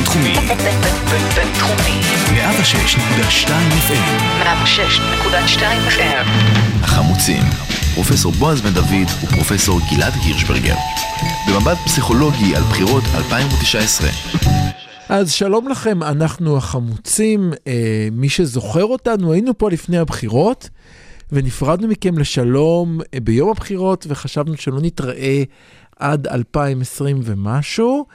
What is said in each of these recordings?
בינתחומי. בינתחומי. 106.2 FM. 106.2 FM. החמוצים. פרופסור בועז בן דוד ופרופסור גלעד הירשברגר. במבט פסיכולוגי על בחירות 2019. אז שלום לכם, אנחנו החמוצים. אה, מי שזוכר אותנו, היינו פה לפני הבחירות, ונפרדנו מכם לשלום אה, ביום הבחירות, וחשבנו שלא נתראה עד 2020 ומשהו,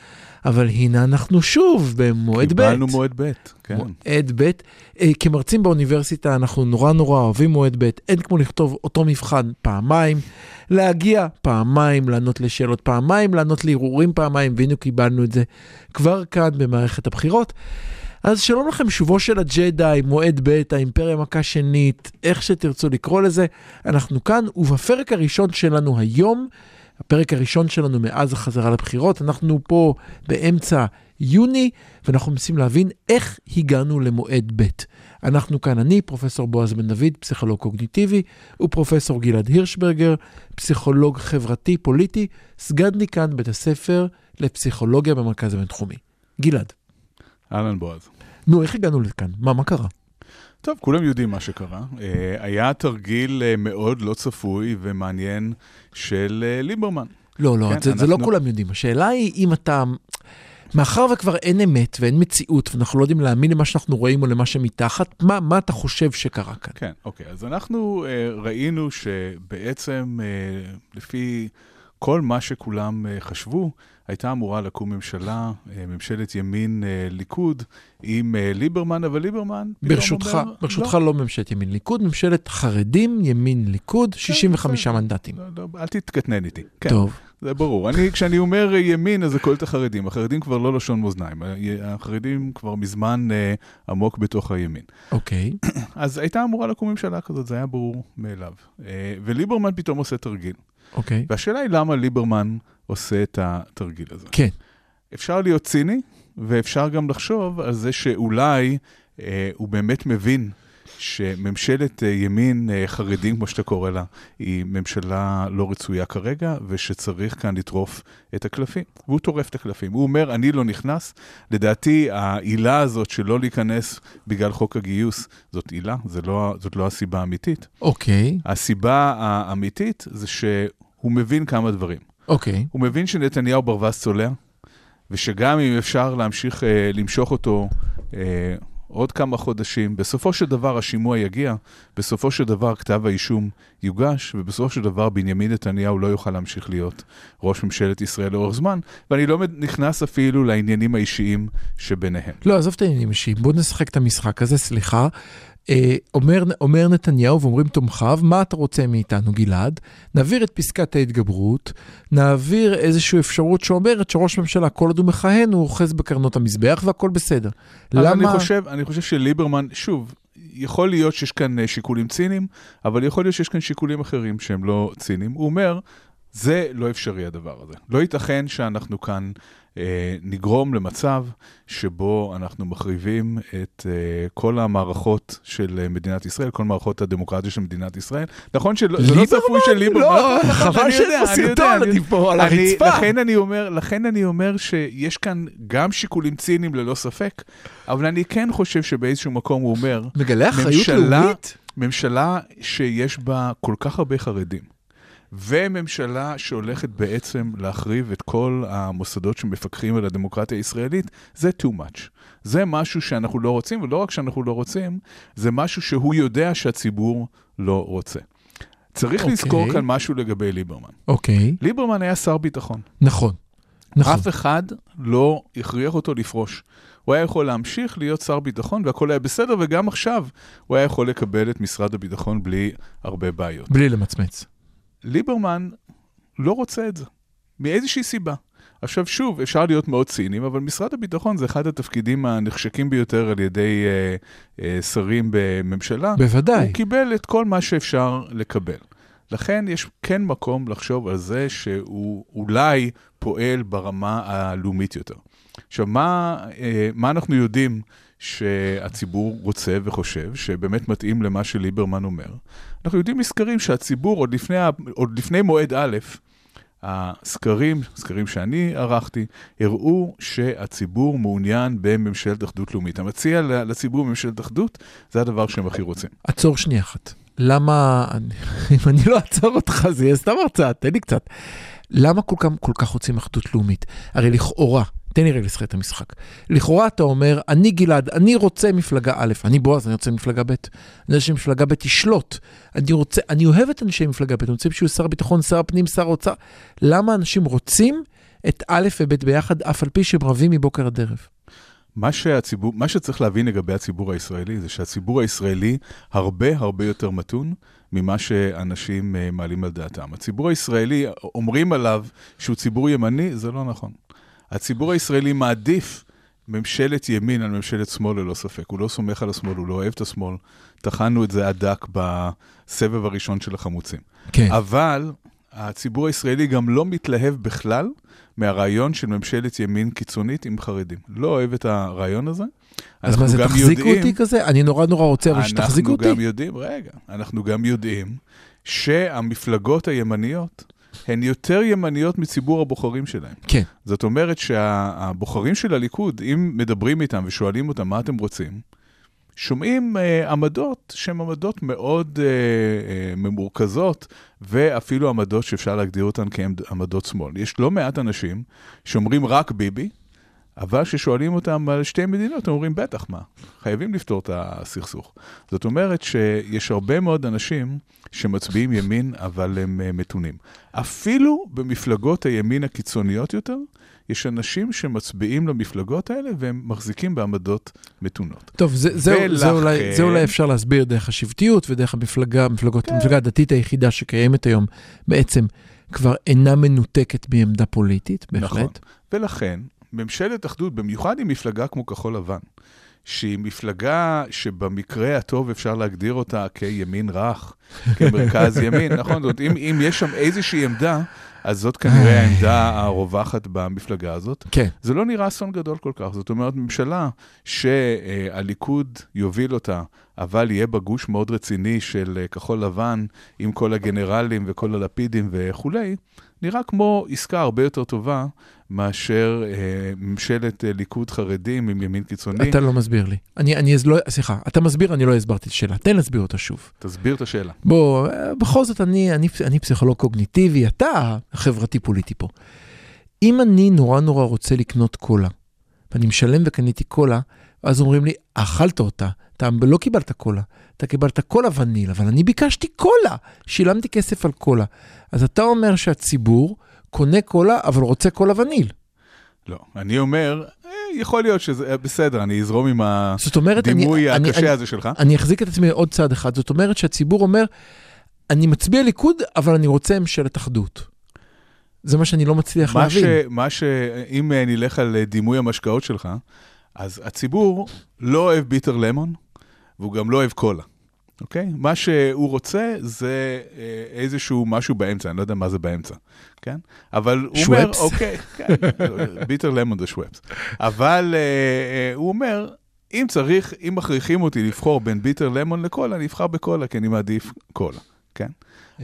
אבל הנה אנחנו שוב במועד ב'. קיבלנו מועד ב', כן. מועד ב'. אה, כמרצים באוניברסיטה אנחנו נורא נורא אוהבים מועד ב', אין כמו לכתוב אותו מבחן פעמיים, להגיע פעמיים, לענות לשאלות פעמיים, לענות לערעורים פעמיים, והנה קיבלנו את זה כבר כאן במערכת הבחירות. אז שלום לכם, שובו של הג'די, מועד ב', האימפריה מכה שנית, איך שתרצו לקרוא לזה, אנחנו כאן, ובפרק הראשון שלנו היום, הפרק הראשון שלנו מאז החזרה לבחירות, אנחנו פה באמצע יוני, ואנחנו מנסים להבין איך הגענו למועד ב'. אנחנו כאן, אני, פרופסור בועז בן דוד, פסיכולוג קוגניטיבי, ופרופסור גלעד הירשברגר, פסיכולוג חברתי-פוליטי, סגן דיקן בית הספר לפסיכולוגיה במרכז הבינתחומי. גלעד. אהלן בועז. נו, איך הגענו לכאן? מה, מה קרה? טוב, כולם יודעים מה שקרה. אה, היה תרגיל אה, מאוד לא צפוי ומעניין של אה, ליברמן. לא, לא, כן, זה, זה לא אנחנו- כולם יודעים. השאלה היא אם אתה... מאחר וכבר אין אמת ואין מציאות, ואנחנו לא יודעים להאמין למה שאנחנו רואים או למה שמתחת, מה, מה אתה חושב שקרה כאן? כן, אוקיי. אז אנחנו אה, ראינו שבעצם, אה, לפי כל מה שכולם אה, חשבו, הייתה אמורה לקום ממשלה, אה, ממשלת ימין אה, עם ליברמן, אבל ליברמן... ברשותך, אומר, ברשותך לא, לא ממשלת ימין ליכוד, ממשלת חרדים, ימין ליכוד, 65 בסדר. מנדטים. לא, לא, אל תתקטנן איתי. כן. טוב, זה ברור. אני, כשאני אומר ימין, אז זה כולל את החרדים. החרדים כבר לא לשון מאזניים. החרדים כבר מזמן אה, עמוק בתוך הימין. אוקיי. אז הייתה אמורה לקום ממשלה כזאת, זה היה ברור מאליו. אה, וליברמן פתאום עושה תרגיל. אוקיי. והשאלה היא למה ליברמן עושה את התרגיל הזה. כן. אפשר להיות ציני, ואפשר גם לחשוב על זה שאולי אה, הוא באמת מבין שממשלת אה, ימין אה, חרדים, כמו שאתה קורא לה, היא ממשלה לא רצויה כרגע, ושצריך כאן לטרוף את הקלפים. והוא טורף את הקלפים. הוא אומר, אני לא נכנס. לדעתי, העילה הזאת שלא להיכנס בגלל חוק הגיוס, זאת עילה, זה לא, זאת לא הסיבה האמיתית. אוקיי. הסיבה האמיתית זה שהוא מבין כמה דברים. אוקיי. הוא מבין שנתניהו ברווז צולע, ושגם אם אפשר להמשיך אה, למשוך אותו אה, עוד כמה חודשים, בסופו של דבר השימוע יגיע, בסופו של דבר כתב האישום יוגש, ובסופו של דבר בנימין נתניהו לא יוכל להמשיך להיות ראש ממשלת ישראל לאורך זמן, ואני לא נכנס אפילו לעניינים האישיים שביניהם. לא, עזוב את העניינים אישיים, בוא נשחק את המשחק הזה, סליחה. אה, אומר, אומר נתניהו ואומרים תומכיו, מה אתה רוצה מאיתנו גלעד? נעביר את פסקת ההתגברות, נעביר איזושהי אפשרות שאומרת שראש ממשלה, כל עוד הוא מכהן, הוא אוחז בקרנות המזבח והכל בסדר. למה... אני חושב, אני חושב שליברמן, שוב, יכול להיות שיש כאן אה, שיקולים ציניים, אבל יכול להיות שיש כאן שיקולים אחרים שהם לא ציניים. הוא אומר, זה לא אפשרי הדבר הזה. לא ייתכן שאנחנו כאן נגרום למצב שבו אנחנו מחריבים את אה, כל המערכות של אה, מדינת ישראל, כל מערכות הדמוקרטיה של מדינת ישראל. נכון שזה לא? צפוי של ליברמן. לא, חבל שאין פה סרטון, אני פה על הרצפה. לכן אני אומר, לכן אני אומר שיש כאן גם שיקולים ציניים ללא ספק, אבל אני כן חושב שבאיזשהו מקום הוא אומר, מגלה אחריות לאומית? ממשלה שיש בה כל כך הרבה חרדים, וממשלה שהולכת בעצם להחריב את כל המוסדות שמפקחים על הדמוקרטיה הישראלית, זה too much. זה משהו שאנחנו לא רוצים, ולא רק שאנחנו לא רוצים, זה משהו שהוא יודע שהציבור לא רוצה. צריך אוקיי. לזכור כאן משהו לגבי ליברמן. אוקיי, ליברמן היה שר ביטחון. נכון. נכון. אף אחד לא הכריח אותו לפרוש. הוא היה יכול להמשיך להיות שר ביטחון והכל היה בסדר, וגם עכשיו הוא היה יכול לקבל את משרד הביטחון בלי הרבה בעיות. בלי למצמץ. ליברמן לא רוצה את זה, מאיזושהי סיבה. עכשיו שוב, אפשר להיות מאוד ציניים, אבל משרד הביטחון זה אחד התפקידים הנחשקים ביותר על ידי אה, אה, שרים בממשלה. בוודאי. הוא קיבל את כל מה שאפשר לקבל. לכן יש כן מקום לחשוב על זה שהוא אולי פועל ברמה הלאומית יותר. עכשיו, מה, אה, מה אנחנו יודעים שהציבור רוצה וחושב, שבאמת מתאים למה שליברמן אומר? אנחנו יודעים מסקרים שהציבור, עוד לפני, עוד לפני מועד א', הסקרים, סקרים שאני ערכתי, הראו שהציבור מעוניין בממשלת אחדות לאומית. המציע לציבור ממשלת אחדות, זה הדבר שהם הכי רוצים. עצור שנייה אחת. למה, אם אני לא אעצור אותך, זה יהיה סתם הרצאה, תן לי קצת. למה כל כך, כל כך רוצים אחדות לאומית? הרי לכאורה, תן לי רגע לשחק את המשחק. לכאורה אתה אומר, אני גלעד, אני רוצה מפלגה א', אני בועז, אני רוצה מפלגה ב', אני רוצה שמפלגה ב' תשלוט. אני רוצה, אני אוהב את אנשי מפלגה ב', אני רוצה שהוא שר הביטחון, שר הפנים, שר האוצר. למה אנשים רוצים את א' וב' ביחד, אף על פי שהם רבים מבוקר עד ערב? מה, שהציבור, מה שצריך להבין לגבי הציבור הישראלי זה שהציבור הישראלי הרבה הרבה יותר מתון ממה שאנשים uh, מעלים על דעתם. הציבור הישראלי, אומרים עליו שהוא ציבור ימני, זה לא נכון. הציבור הישראלי מעדיף ממשלת ימין על ממשלת שמאל ללא ספק. הוא לא סומך על השמאל, הוא לא אוהב את השמאל. טחנו את זה עד דק בסבב הראשון של החמוצים. כן. אבל הציבור הישראלי גם לא מתלהב בכלל מהרעיון של ממשלת ימין קיצונית עם חרדים. לא אוהב את הרעיון הזה. אז מה זה, תחזיקו יודעים, אותי כזה? אני נורא נורא רוצה, אבל שתחזיקו אותי. אנחנו גם יודעים, רגע, אנחנו גם יודעים שהמפלגות הימניות הן יותר ימניות מציבור הבוחרים שלהם. כן. זאת אומרת שהבוחרים של הליכוד, אם מדברים איתם ושואלים אותם מה אתם רוצים, שומעים uh, עמדות שהן עמדות מאוד uh, uh, ממורכזות, ואפילו עמדות שאפשר להגדיר אותן כעמדות שמאל. יש לא מעט אנשים שאומרים רק ביבי, אבל כששואלים אותם על שתי מדינות, הם אומרים, בטח, מה? חייבים לפתור את הסכסוך. זאת אומרת שיש הרבה מאוד אנשים שמצביעים ימין, אבל הם uh, מתונים. אפילו במפלגות הימין הקיצוניות יותר, יש אנשים שמצביעים למפלגות האלה והם מחזיקים בעמדות מתונות. טוב, זה, זה, ולכן... זה, אולי, זה אולי אפשר להסביר דרך השבטיות ודרך המפלגה, המפלגות, כן. המפלגה הדתית היחידה שקיימת היום, בעצם כבר אינה מנותקת מעמדה פוליטית, בהחלט. נכון, ולכן ממשלת אחדות, במיוחד עם מפלגה כמו כחול לבן, שהיא מפלגה שבמקרה הטוב אפשר להגדיר אותה כימין רך, כמרכז ימין, נכון? זאת אומרת, אם, אם יש שם איזושהי עמדה, אז זאת כנראה העמדה הרווחת במפלגה הזאת. כן. זה לא נראה אסון גדול כל כך. זאת אומרת, ממשלה שהליכוד יוביל אותה, אבל יהיה בה גוש מאוד רציני של כחול לבן, עם כל הגנרלים וכל הלפידים וכולי, נראה כמו עסקה הרבה יותר טובה מאשר אה, ממשלת אה, ליכוד חרדים עם ימין קיצוני. אתה לא מסביר לי. אני, אני לא, סליחה, אתה מסביר, אני לא הסברתי את השאלה. תן להסביר אותה שוב. תסביר את השאלה. בוא, אה, בכל זאת, אני, אני, אני פסיכולוג קוגניטיבי, אתה חברתי-פוליטי פה. אם אני נורא נורא רוצה לקנות קולה, ואני משלם וקניתי קולה, אז אומרים לי, אכלת אותה, אתה לא קיבלת קולה, אתה קיבלת קולה וניל, אבל אני ביקשתי קולה, שילמתי כסף על קולה. אז אתה אומר שהציבור קונה קולה, אבל רוצה קולה וניל. לא, אני אומר, אה, יכול להיות שזה אה, בסדר, אני אזרום עם הדימוי אני, הקשה אני, הזה שלך. אני אחזיק את עצמי עוד צעד אחד, זאת אומרת שהציבור אומר, אני מצביע ליכוד, אבל אני רוצה ממשלת אחדות. זה מה שאני לא מצליח מה להבין. ש, מה ש... אם אה, נלך על דימוי המשקאות שלך, אז הציבור לא אוהב ביטר למון, והוא גם לא אוהב קולה. אוקיי? מה שהוא רוצה זה אה, איזשהו משהו באמצע, אני לא יודע מה זה באמצע, כן? אבל הוא אומר, אוקיי, כן, ביטר למון זה שוואפס. אבל אה, אה, הוא אומר, אם צריך, אם מכריחים אותי לבחור בין ביטר למון לקולה, אני אבחר בקולה, כי אני מעדיף קולה, כן?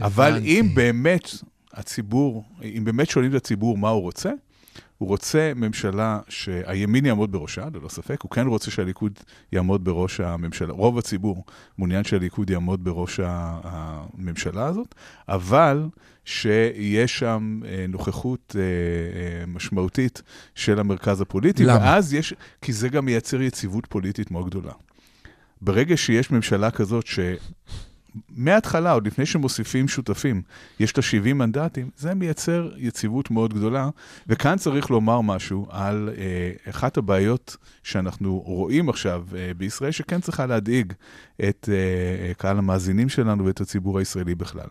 אבל אם באמת הציבור, אם באמת שואלים את הציבור מה הוא רוצה, הוא רוצה ממשלה שהימין יעמוד בראשה, ללא ספק, הוא כן רוצה שהליכוד יעמוד בראש הממשלה, רוב הציבור מעוניין שהליכוד יעמוד בראש הממשלה הזאת, אבל שיש שם אה, נוכחות אה, אה, משמעותית של המרכז הפוליטי. למה? ואז יש, כי זה גם מייצר יציבות פוליטית מאוד גדולה. ברגע שיש ממשלה כזאת ש... מההתחלה, עוד לפני שמוסיפים שותפים, יש לה 70 מנדטים, זה מייצר יציבות מאוד גדולה. וכאן צריך לומר משהו על אה, אחת הבעיות שאנחנו רואים עכשיו אה, בישראל, שכן צריכה להדאיג את אה, קהל המאזינים שלנו ואת הציבור הישראלי בכלל.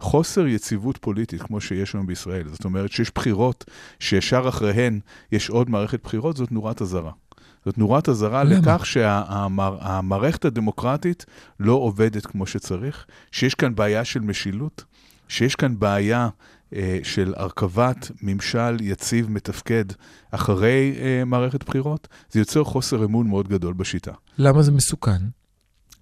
חוסר יציבות פוליטית, כמו שיש היום בישראל, זאת אומרת שיש בחירות שישר אחריהן יש עוד מערכת בחירות, זאת נורת אזהרה. זאת נורת אזהרה לכך שהמערכת הדמוקרטית לא עובדת כמו שצריך, שיש כאן בעיה של משילות, שיש כאן בעיה אה, של הרכבת ממשל יציב מתפקד אחרי אה, מערכת בחירות, זה יוצר חוסר אמון מאוד גדול בשיטה. למה זה מסוכן?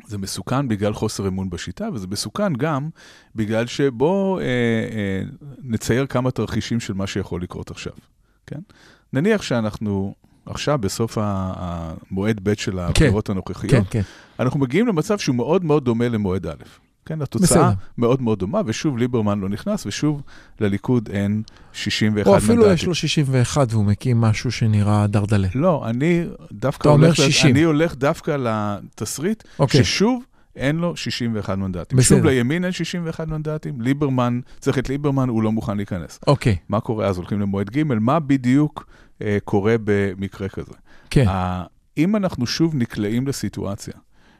זה מסוכן בגלל חוסר אמון בשיטה, וזה מסוכן גם בגלל שבואו אה, אה, נצייר כמה תרחישים של מה שיכול לקרות עכשיו, כן? נניח שאנחנו עכשיו, בסוף המועד ב' של הבחירות הנוכחיות, כן, כן. אנחנו מגיעים למצב שהוא מאוד מאוד דומה למועד א'. כן, התוצאה בסדר. מאוד מאוד דומה, ושוב ליברמן לא נכנס, ושוב לליכוד אין 61 או מנדטים. אפילו יש לו 61 והוא מקים משהו שנראה דרדלה. לא, אני דווקא הולך, 60. אני הולך דווקא לתסריט, אוקיי. ששוב אין לו 61 מנדטים. בסדר. שוב לימין אין 61 מנדטים, ליברמן, צריך את ליברמן, הוא לא מוכן להיכנס. אוקיי, מה קורה אז? הולכים למועד ג', מה בדיוק קורה במקרה כזה? כן. אם אנחנו שוב נקלעים לסיטואציה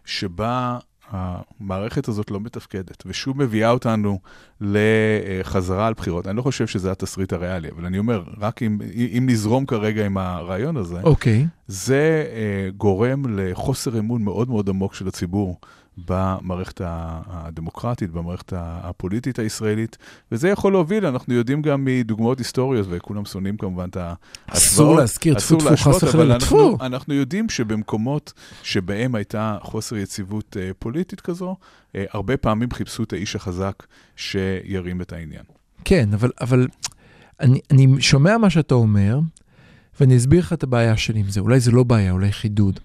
שבה המערכת הזאת לא מתפקדת, ושוב מביאה אותנו לחזרה על בחירות, אני לא חושב שזה התסריט הריאלי, אבל אני אומר, רק אם, אם נזרום כרגע עם הרעיון הזה, אוקיי. זה אה, גורם לחוסר אמון מאוד מאוד עמוק של הציבור במערכת הדמוקרטית, במערכת הפוליטית הישראלית, וזה יכול להוביל, אנחנו יודעים גם מדוגמאות היסטוריות, וכולם שונאים כמובן את ההשוואות. אסור להזכיר, טפו טפו, חס וחלילה, טפו. אנחנו יודעים שבמקומות שבהם הייתה חוסר יציבות אה, פוליטית כזו, אה, הרבה פעמים חיפשו את האיש החזק שירים את העניין. כן, אבל, אבל אני, אני שומע מה שאתה אומר, ואני אסביר לך את הבעיה שלי עם זה. אולי זה לא בעיה, אולי חידוד.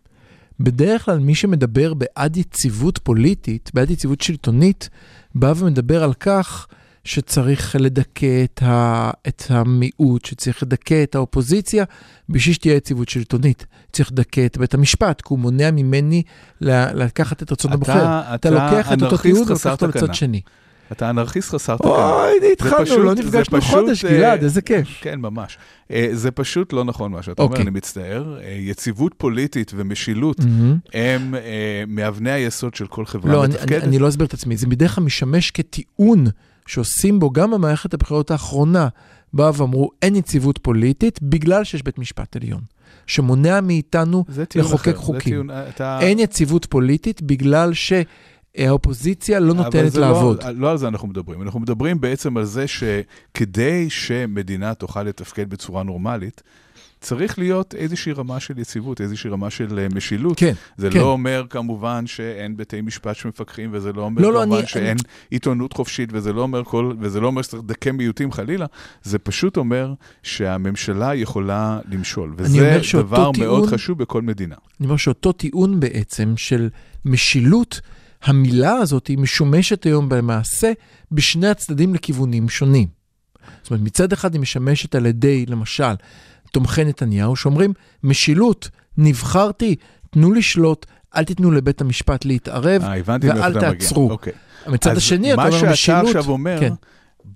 בדרך כלל מי שמדבר בעד יציבות פוליטית, בעד יציבות שלטונית, בא ומדבר על כך שצריך לדכא את, ה, את המיעוט, שצריך לדכא את האופוזיציה בשביל שתהיה יציבות שלטונית. צריך לדכא את בית המשפט, כי הוא מונע ממני ל- לקחת את רצון אתה- הבוחר. אתה אתה לוקח את אותו חסר ולוקח אותו. לצד שני. אתה אנרכיסט חסר תקנה. אוי, הנה התחלנו, לא נפגשנו חודש, אה, גלעד, איזה כיף. כן, ממש. אה, זה פשוט לא נכון מה שאתה אומר, אוקיי. אני מצטער. אה, יציבות פוליטית ומשילות. הם אה, מאבני היסוד של כל חברה לא, אני, מתפקדת. אני לא אסביר את עצמי, זה בדרך כלל משמש כטיעון שעושים בו גם במערכת הבחירות האחרונה. באו ואמרו, אין יציבות פוליטית בגלל שיש בית משפט עליון, שמונע מאיתנו לחוקק אחר, חוקים. טיעון, אה, אתה- אין יציבות פוליטית בגלל שהאופוזיציה לא אבל נותנת זה לעבוד. לא, לא על זה אנחנו מדברים, אנחנו מדברים בעצם על זה שכדי שמדינה תוכל לתפקד בצורה נורמלית, צריך להיות איזושהי רמה של יציבות, איזושהי רמה של אה, משילות. כן, זה כן. לא אומר כמובן שאין בתי משפט שמפקחים, וזה לא אומר לא, לא, כמובן אני- שאין עיתונות חופשית, וזה לא אומר כל, וזה לא אומר שצריך לדכא מיעוטים חלילה, זה פשוט אומר שהממשלה יכולה למשול, אני וזה דבר טיעון- מאוד חשוב בכל מדינה. אני אומר שאותו טיעון בעצם של משילות, המילה הזאת היא משומשת היום במעשה בשני הצדדים לכיוונים שונים. זאת אומרת, מצד אחד היא משמשת על ידי, למשל, תומכי נתניהו, שאומרים, משילות, נבחרתי, תנו לשלוט, אל תיתנו לבית המשפט להתערב, אה, הבנתי מאיפה ואל. תעצרו. אוקיי. מצד השני, אתה מה אומר שאתה משילות... עכשיו אומר, כן.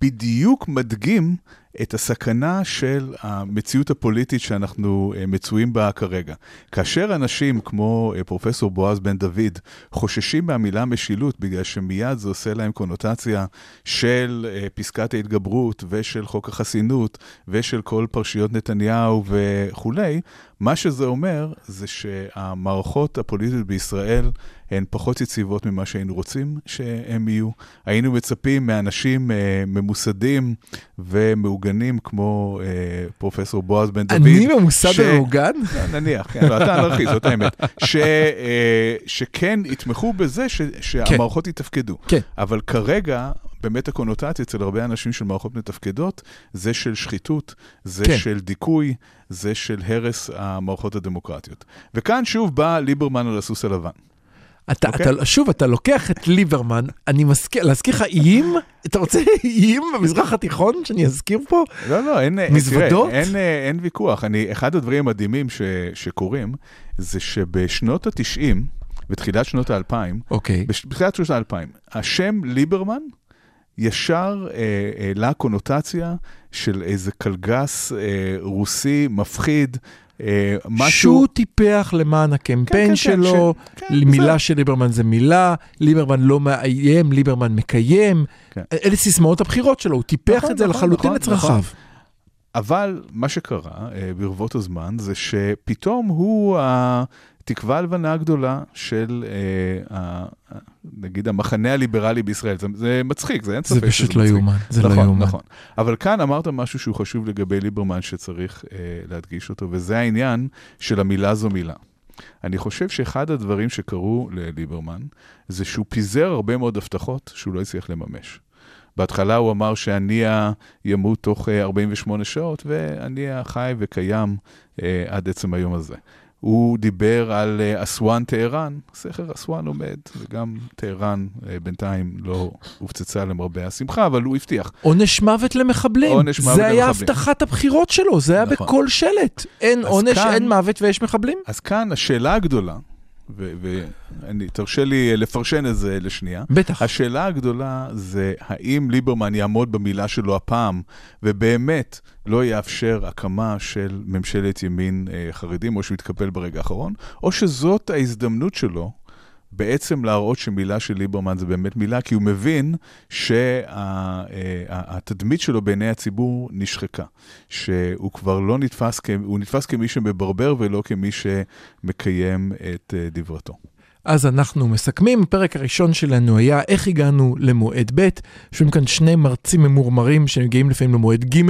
בדיוק מדגים את הסכנה של המציאות הפוליטית שאנחנו אה, מצויים בה כרגע. כאשר אנשים כמו אה, פרופסור בועז בן דוד חוששים מהמילה משילות, בגלל שמיד זה עושה להם קונוטציה של אה, פסקת ההתגברות ושל חוק החסינות ושל כל פרשיות נתניהו וכולי, מה שזה אומר זה שהמערכות הפוליטיות בישראל הן פחות יציבות ממה שהיינו רוצים שהם יהיו. היינו מצפים מאנשים אה, ממוסדים ומעוגנים כמו אה, פרופסור בועז בן דוד. אני ממוסד ש- ומעוגן? לא, נניח, כן, לא, אתה אנרכיסט, זאת האמת. ש, אה, שכן יתמכו בזה ש, שהמערכות יתפקדו. כן. אבל כרגע, באמת הקונוטציה אצל הרבה אנשים של מערכות מתפקדות, זה של שחיתות, זה כן. של דיכוי, זה של הרס המערכות הדמוקרטיות. וכאן שוב בא ליברמן על הסוס הלבן. אתה, אוקיי. אתה, שוב, אתה לוקח את ליברמן, אני מזכיר, להזכיר לך איים? אתה רוצה איים במזרח התיכון שאני אזכיר פה? לא, לא, אין, מזוודות? תראה, אין, אה, אין ויכוח. אני, אחד הדברים המדהימים ש, שקורים, זה שבשנות ה-90 ותחילת שנות ה-2000, אוקיי. בש- בתחילת שנות ה-2000, השם ליברמן ישר אה, העלה קונוטציה של איזה קלגס אה, רוסי מפחיד, אה, משהו... שהוא טיפח למען הקמפיין כן, כן, שלו, ש- כן, מילה בסדר. של ליברמן זה מילה, ליברמן לא מאיים, ליברמן מקיים. כן. אלה סיסמאות הבחירות שלו, הוא טיפח נכון, את זה נכון, לחלוטין נכון, לצרכיו. אבל מה שקרה אה, ברבות הזמן זה שפתאום הוא התקווה הלבנה הגדולה של, אה, ה- נגיד, המחנה הליברלי בישראל. זה, זה מצחיק, זה אין ספק זה שזה פשוט לא מצחיק. יאומן, זה לא נכון, יאומן. נכון. אבל כאן אמרת משהו שהוא חשוב לגבי ליברמן שצריך אה, להדגיש אותו, וזה העניין של המילה זו מילה. אני חושב שאחד הדברים שקרו לליברמן, זה שהוא פיזר הרבה מאוד הבטחות שהוא לא הצליח לממש. בהתחלה הוא אמר שהנייה ימות תוך 48 שעות, והנייה חי וקיים עד עצם היום הזה. הוא דיבר על אה, אסואן טהרן, סכר אסואן עומד, וגם טהרן אה, בינתיים לא הופצצה למרבה השמחה, אבל הוא הבטיח. עונש מוות למחבלים. עונש מוות זה היה למחבלים. הבטחת הבחירות שלו, זה היה נכון. בכל שלט. אין עונש, כאן- אין מוות ויש מחבלים. אז כאן השאלה הגדולה, ותרשה לי אה, לפרשן את זה לשנייה. בטח. השאלה הגדולה זה האם ליברמן יעמוד במילה שלו הפעם, ובאמת לא יאפשר הקמה של ממשלת ימין אה, חרדים, או שהוא יתקפל ברגע האחרון, או שזאת ההזדמנות שלו בעצם להראות שמילה של ליברמן זה באמת מילה, כי הוא מבין שהתדמית שלו בעיני הציבור נשחקה. שהוא כבר לא נתפס, כ- הוא נתפס כמי שמברבר ולא כמי שמקיים את אה, דברתו. אז אנחנו מסכמים, הפרק הראשון שלנו היה איך הגענו למועד ב', יושבים כאן שני מרצים ממורמרים שמגיעים לפעמים למועד ג',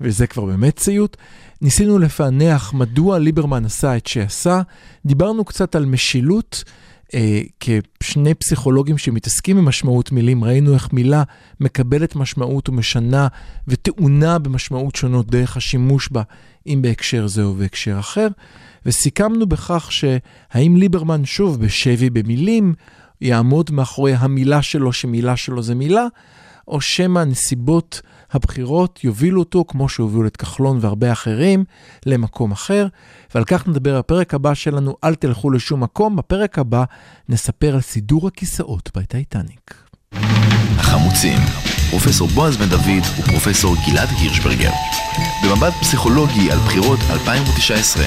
וזה כבר באמת סיוט. ניסינו לפענח מדוע ליברמן עשה את שעשה, דיברנו קצת על משילות. אה, כשני פסיכולוגים שמתעסקים במשמעות מילים, ראינו איך מילה מקבלת משמעות ומשנה וטעונה במשמעות שונות דרך השימוש בה, אם בהקשר זה או בהקשר אחר. וסיכמנו בכך שהאם ליברמן שוב בשבי במילים יעמוד מאחורי המילה שלו שמילה שלו זה מילה, או שמא נסיבות הבחירות יובילו אותו, כמו שהובילו את כחלון והרבה אחרים, למקום אחר. ועל כך נדבר בפרק הבא שלנו, אל תלכו לשום מקום. בפרק הבא נספר על סידור הכיסאות בטייטניק. החמוצים, פרופסור בועז בן דוד ופרופסור גלעד הירשברגר. במבט פסיכולוגי על בחירות 2019.